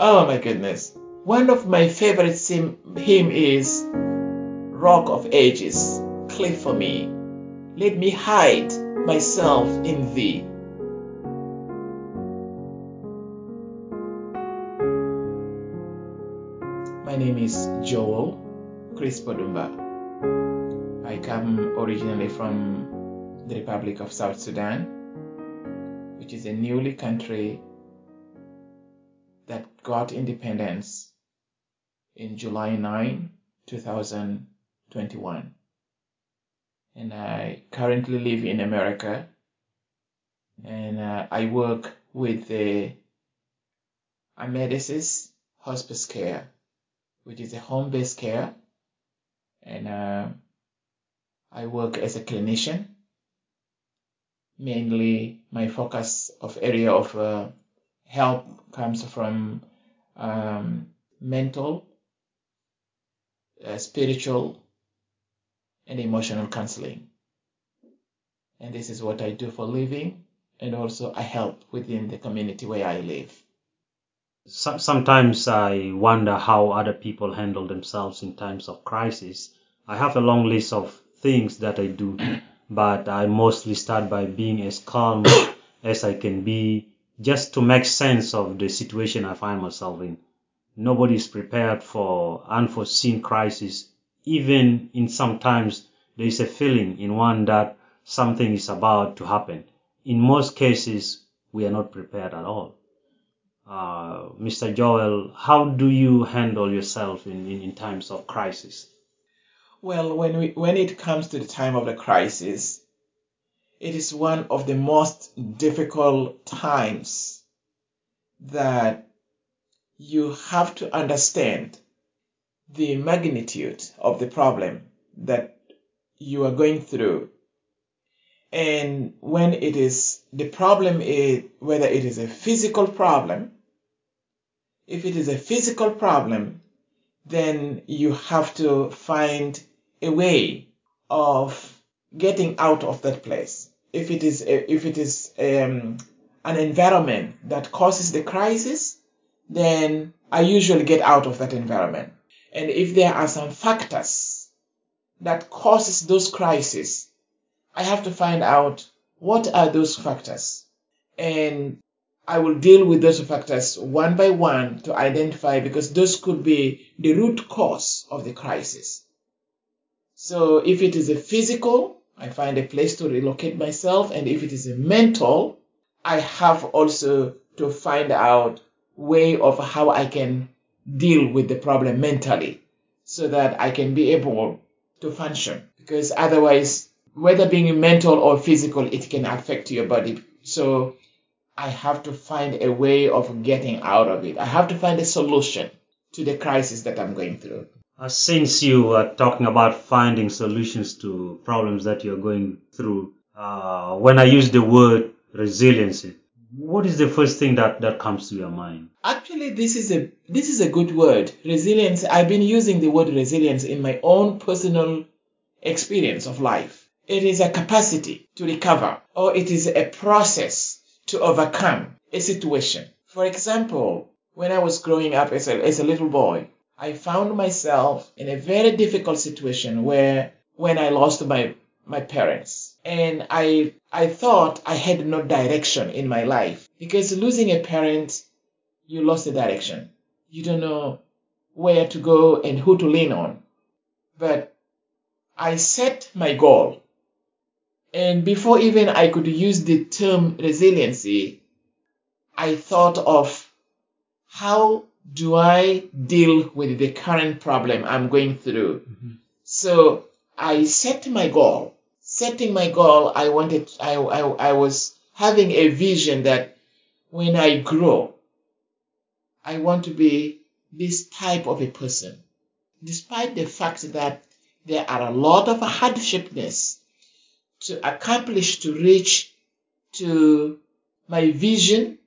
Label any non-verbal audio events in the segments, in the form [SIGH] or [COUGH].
Oh my goodness. One of my favorite sim- hymn is Rock of Ages, cliff for me. Let me hide myself in thee. My name is Joel Chris Podumba. I come originally from the Republic of South Sudan, which is a newly country that got independence in July 9, 2021. And I currently live in America and uh, I work with the Amedisys Hospice Care, which is a home based care. And uh, I work as a clinician. Mainly, my focus of area of uh, help comes from um, mental, uh, spiritual, and emotional counseling. And this is what I do for living, and also I help within the community where I live. Sometimes I wonder how other people handle themselves in times of crisis. I have a long list of things that I do, but I mostly start by being as calm [COUGHS] as I can be just to make sense of the situation I find myself in. Nobody is prepared for unforeseen crisis. Even in sometimes there is a feeling in one that something is about to happen. In most cases, we are not prepared at all. Uh, Mr. Joel, how do you handle yourself in, in, in times of crisis? Well, when we when it comes to the time of the crisis, it is one of the most difficult times that you have to understand the magnitude of the problem that you are going through. And when it is the problem is whether it is a physical problem, if it is a physical problem, then you have to find a way of getting out of that place. If it is if it is um, an environment that causes the crisis, then I usually get out of that environment. And if there are some factors that causes those crises, I have to find out what are those factors. And I will deal with those factors one by one to identify because those could be the root cause of the crisis. So if it is a physical, I find a place to relocate myself. And if it is a mental, I have also to find out way of how I can deal with the problem mentally so that I can be able to function. Because otherwise, whether being mental or physical, it can affect your body. So I have to find a way of getting out of it. I have to find a solution to the crisis that I'm going through. Uh, since you are talking about finding solutions to problems that you're going through, uh, when I use the word resiliency, what is the first thing that, that comes to your mind? Actually, this is a this is a good word. Resilience. I've been using the word resilience in my own personal experience of life. It is a capacity to recover, or it is a process to overcome a situation. For example, when I was growing up as a, as a little boy, I found myself in a very difficult situation where when I lost my my parents and I I thought I had no direction in my life because losing a parent you lost the direction. You don't know where to go and who to lean on. But I set my goal. And before even I could use the term resiliency, I thought of how do I deal with the current problem I'm going through. Mm-hmm. So I set my goal. Setting my goal, I wanted, I, I, I was having a vision that when I grow, I want to be this type of a person. Despite the fact that there are a lot of hardships to accomplish to reach to my vision,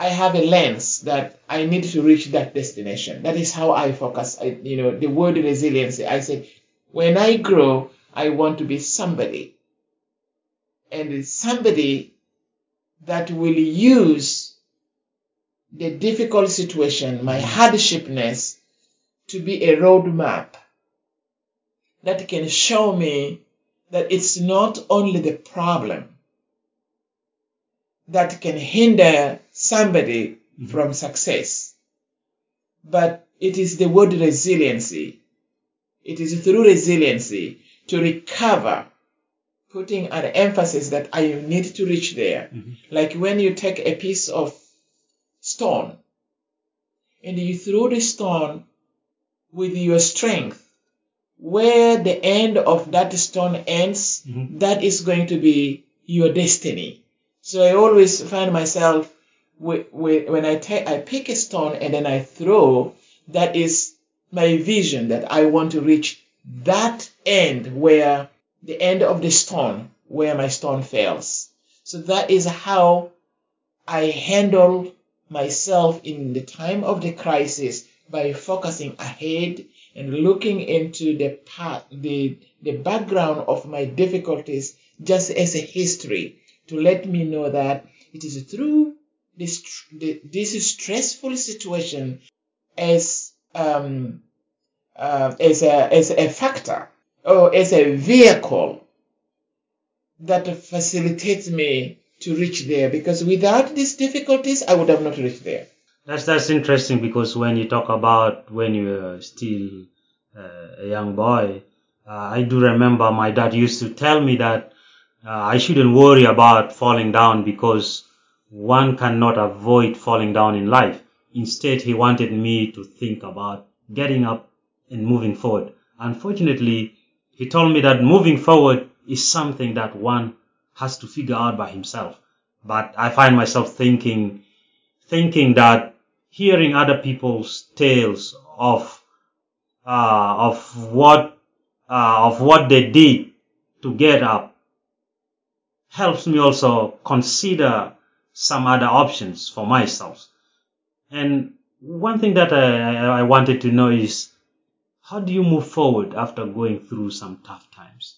I have a lens that I need to reach that destination. That is how I focus. I, you know, the word resiliency. I say, when I grow, I want to be somebody. And somebody that will use the difficult situation, my hardshipness, to be a roadmap that can show me that it's not only the problem that can hinder somebody Mhm. from success, but it is the word resiliency. It is through resiliency to recover, putting an emphasis that I need to reach there. Mhm. Like when you take a piece of stone and you throw the stone with your strength, where the end of that stone ends, Mhm. that is going to be your destiny. So I always find myself when I I pick a stone and then I throw, that is my vision that I want to reach that end where the end of the stone where my stone fails. So that is how I handle myself in the time of the crisis by focusing ahead and looking into the path, the, the background of my difficulties just as a history to let me know that it is through this, this stressful situation as, um, uh, as, a, as a factor or as a vehicle that facilitates me to reach there because without these difficulties I would have not reached there. That's that's interesting because when you talk about when you were still uh, a young boy, uh, I do remember my dad used to tell me that I shouldn't worry about falling down because one cannot avoid falling down in life. Instead, he wanted me to think about getting up and moving forward. Unfortunately, he told me that moving forward is something that one has to figure out by himself. But I find myself thinking, thinking that hearing other people's tales of uh, of what uh, of what they did to get up helps me also consider some other options for myself. And one thing that I, I wanted to know is how do you move forward after going through some tough times?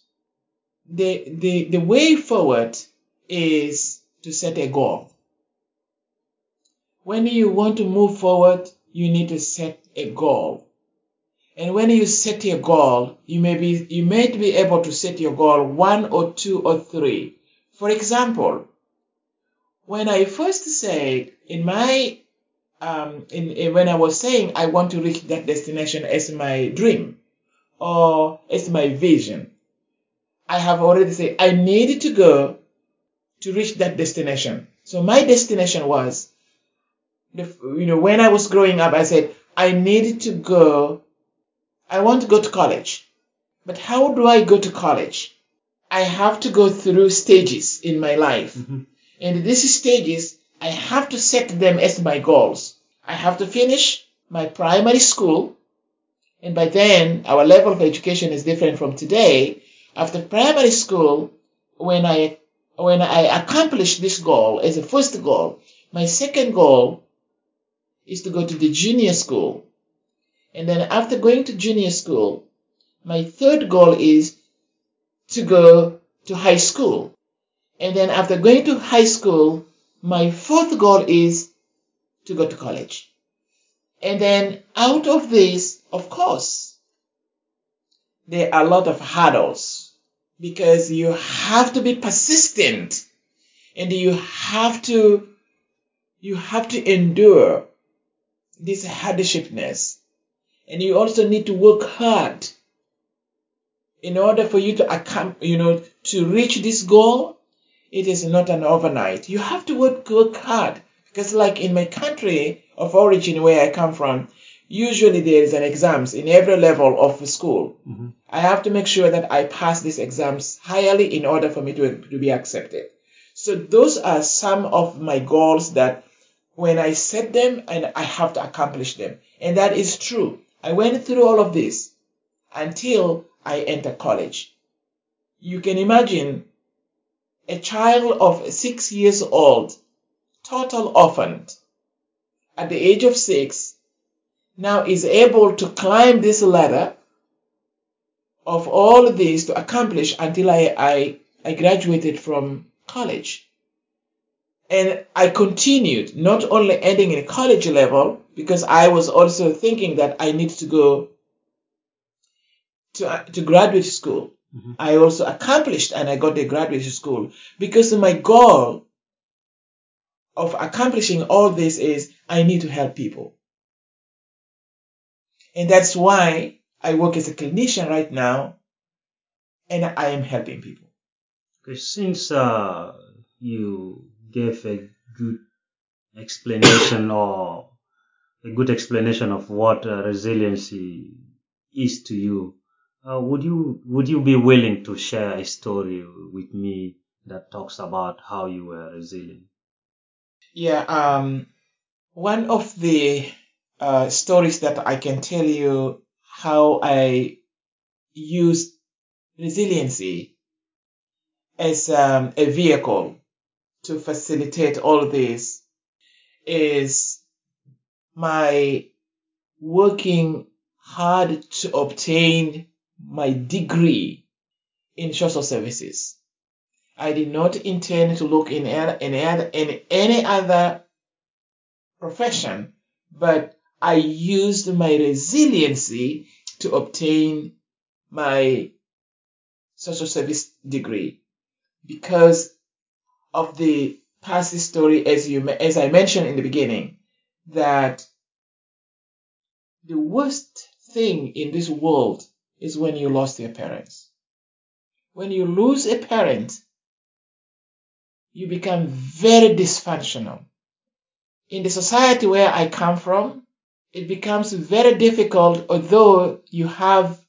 The, the, the way forward is to set a goal. When you want to move forward, you need to set a goal. And when you set your goal, you may be, you may be able to set your goal one or two or three. For example, when I first said in my, um, in, in- when I was saying I want to reach that destination as my dream or as my vision, I have already said I needed to go to reach that destination. So my destination was, you know, when I was growing up, I said I needed to go. I want to go to college, but how do I go to college? I have to go through stages in my life, Mhm. and these stages I have to set them as my goals. I have to finish my primary school, and by then our level of education is different from today. After primary school, when I when I accomplish this goal as a first goal, my second goal is to go to the junior school. And then after going to junior school, my third goal is to go to high school. And then after going to high school, my fourth goal is to go to college. And then out of this, of course, there are a lot of hurdles because you have to be persistent and you have to you have to endure this hardshipness and you also need to work hard in order for you to you know to reach this goal it is not an overnight you have to work work hard because like in my country of origin where i come from usually there is an exams in every level of school Mhm. I have to make sure that I pass these exams highly in order for me to, to be accepted. So those are some of my goals that when I set them and I have to accomplish them. And that is true. I went through all of this until I enter college. You can imagine a child of six years old, total orphaned, at the age of six, now is able to climb this ladder of all this to accomplish until I, I, I graduated from college. And I continued, not only ending in college level, because I was also thinking that I need to go to, uh, to graduate school. Mhm. I also accomplished and I got a graduate school because my goal of accomplishing all this is I need to help people. And that's why I work as a clinician right now and I am helping people. Okay, since uh, you gave a good explanation or a good explanation of what uh, resiliency is to you, uh, would you would you be willing to share a story with me that talks about how you were resilient? Yeah, um, one of the uh, stories that I can tell you how I used resiliency as um, a vehicle to facilitate all this is my working hard to obtain my degree in social services. I did not intend to look in any other, in any other profession, but I used my resiliency to obtain my social service degree because of the past story as you as I mentioned in the beginning that the worst thing in this world is when you lost your parents. When you lose a parent, you become very dysfunctional. In the society where I come from, it becomes very difficult, although you have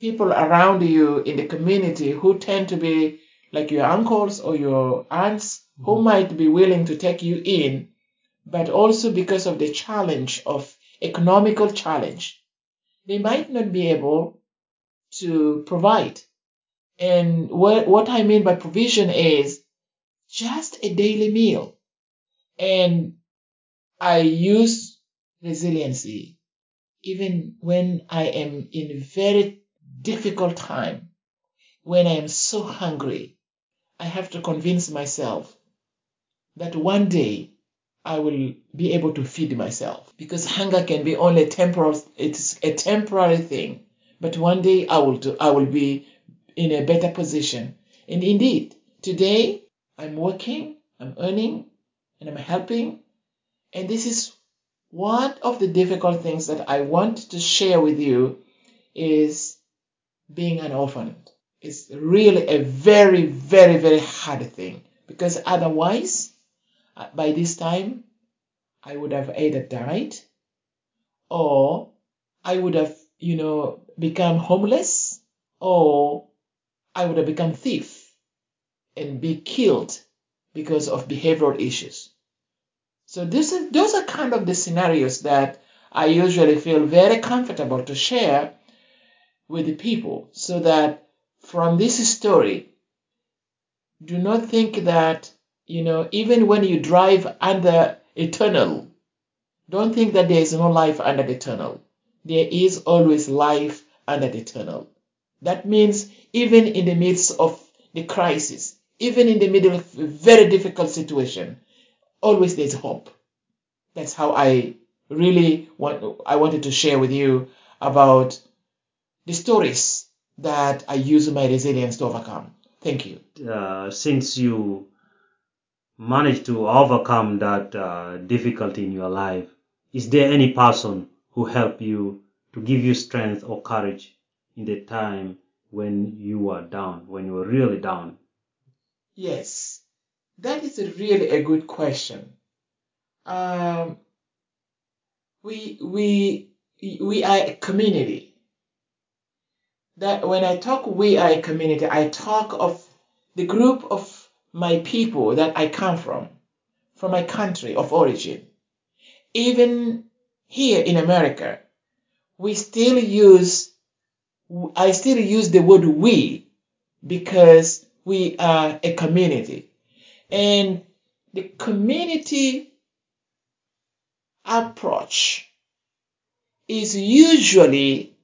people around you in the community who tend to be like your uncles or your aunts who mm-hmm. might be willing to take you in, but also because of the challenge of economical challenge, they might not be able to provide. And what, what I mean by provision is just a daily meal. And I use resiliency even when I am in a very difficult time, when I am so hungry. I have to convince myself that one day I will be able to feed myself because hunger can be only temporal. It's a temporary thing, but one day I will do, I will be in a better position. And indeed, today I'm working, I'm earning, and I'm helping. And this is one of the difficult things that I want to share with you is being an orphan. It's really a very, very, very hard thing because otherwise, uh, by this time, I would have either died or I would have, you know, become homeless or I would have become thief and be killed because of behavioral issues. So this is, those are kind of the scenarios that I usually feel very comfortable to share with the people so that from this story, do not think that, you know, even when you drive under a tunnel, don't think that there is no life under the tunnel. There is always life under the tunnel. That means even in the midst of the crisis, even in the middle of a very difficult situation, always there's hope. That's how I really want, I wanted to share with you about the stories that I use my resilience to overcome. Thank you. Uh, since you managed to overcome that uh, difficulty in your life, is there any person who helped you to give you strength or courage in the time when you are down, when you are really down? Yes, that is really a good question. Um, we we we are a community. That when I talk we are a community, I talk of the group of my people that I come from, from my country of origin. Even here in America, we still use I still use the word we because we are a community. And the community approach is usually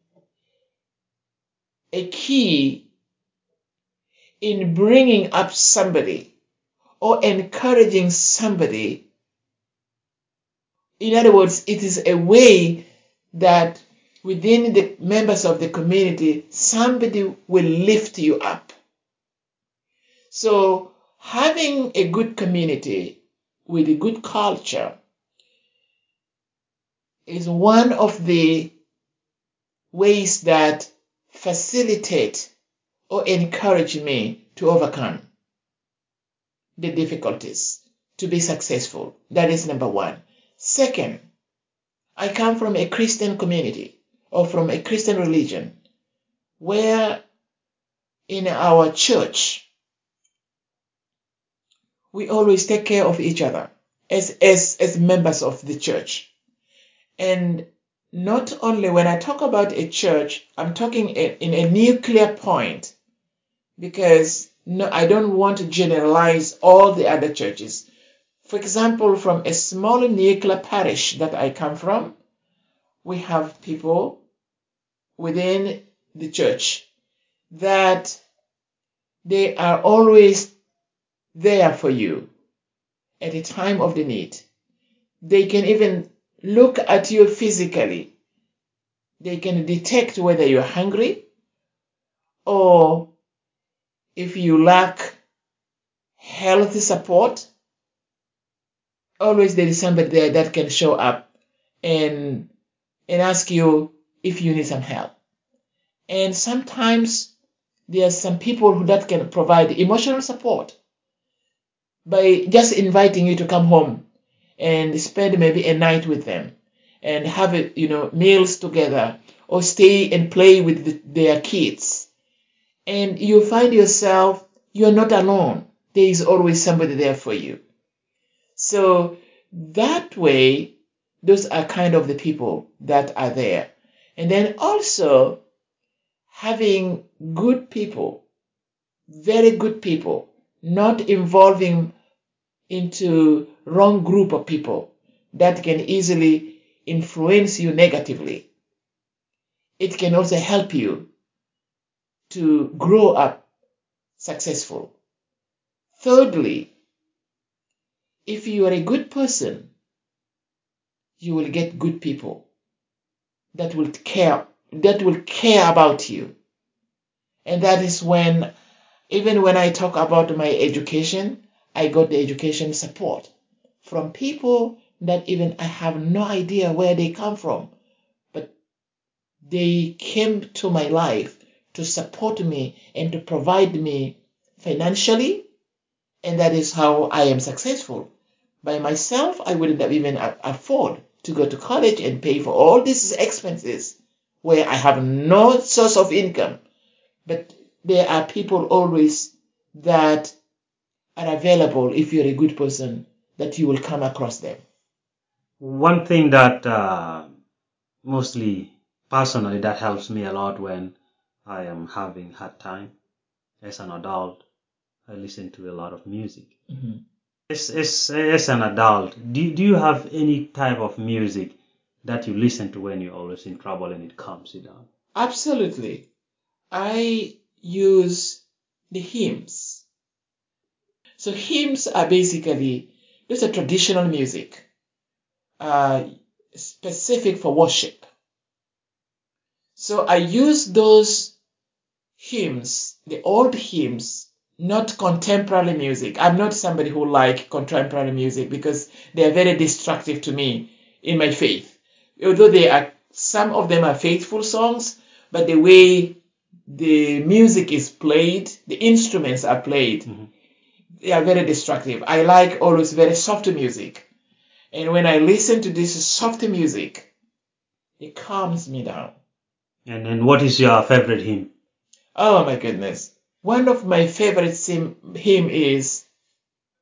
a key in bringing up somebody or encouraging somebody. In other words, it is a way that within the members of the community, somebody will lift you up. So, having a good community with a good culture is one of the ways that facilitate or encourage me to overcome the difficulties to be successful. That is number one. Second, I come from a Christian community or from a Christian religion where in our church we always take care of each other as, as, as members of the church. And not only when I talk about a church, I'm talking in a nuclear point because no, I don't want to generalize all the other churches. For example, from a small nuclear parish that I come from, we have people within the church that they are always there for you at the time of the need. They can even look at you physically. They can detect whether you're hungry or if you lack health support. Always there is somebody there that can show up and and ask you if you need some help. And sometimes there are some people who that can provide emotional support by just inviting you to come home and spend maybe a night with them and have you know meals together or stay and play with the, their kids. And you find yourself you're not alone. There is always somebody there for you. So that way those are kind of the people that are there and then also having good people very good people not involving into wrong group of people that can easily influence you negatively. It can also help you to grow up successful. Thirdly, if you are a good person, you will get good people that will care that will care about you. And that is when even when I talk about my education, I got the education support from people that even I have no idea where they come from, but they came to my life to support me and to provide me financially, and that is how I am successful. By myself, I wouldn't have even afford to go to college and pay for all these expenses where I have no source of income. But there are people always that are available if you're a good person that you will come across them. One thing that uh, mostly personally that helps me a lot when I am having hard time as an adult, I listen to a lot of music. Mm-hmm. As, as, as an adult, do, do you have any type of music that you listen to when you're always in trouble and it calms you down? Absolutely. I use the hymns. So hymns are basically those are traditional music, uh, specific for worship. So I use those hymns, the old hymns, not contemporary music. I'm not somebody who like contemporary music because they are very destructive to me in my faith. Although they are, some of them are faithful songs, but the way the music is played, the instruments are played, Mhm. they are very destructive. I like always very soft music. And when I listen to this soft music, it calms me down. And then what is your favorite hymn? Oh my goodness. One of my favorite sim- hymn is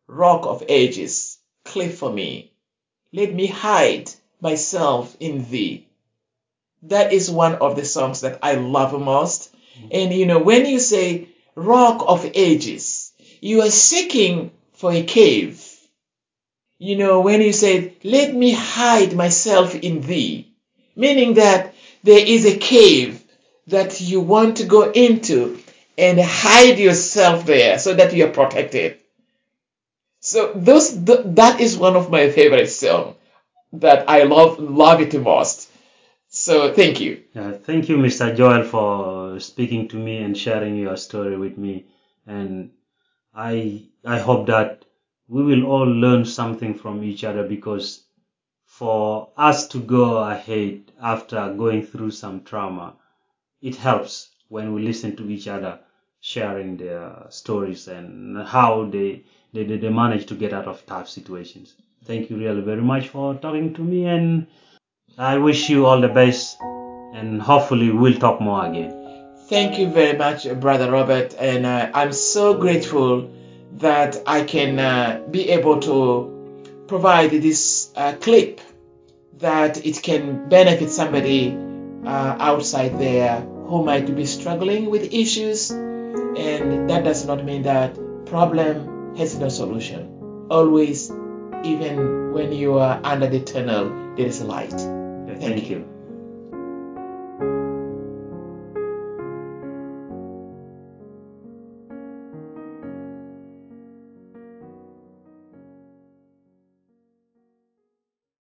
Rock of Ages, cliff for me. Let me hide myself in thee. That is one of the songs that I love most. Mm-hmm. And you know, when you say Rock of Ages, you are seeking for a cave. You know, when you say, let me hide myself in thee, meaning that there is a cave that you want to go into and hide yourself there so that you're protected. So those th- that is one of my favorite songs that I love love it the most. So thank you. Yeah, thank you, Mr. Joel, for speaking to me and sharing your story with me. And I I hope that we will all learn something from each other because for us to go ahead after going through some trauma, it helps when we listen to each other sharing their stories and how they, they, they manage to get out of tough situations. Thank you really very much for talking to me and I wish you all the best and hopefully we'll talk more again. Thank you very much, Brother Robert, and uh, I'm so grateful that I can uh, be able to provide this uh, clip that it can benefit somebody uh, outside there who might be struggling with issues, and that does not mean that problem has no solution. Always, even when you are under the tunnel, there is light. Thank thank you. you.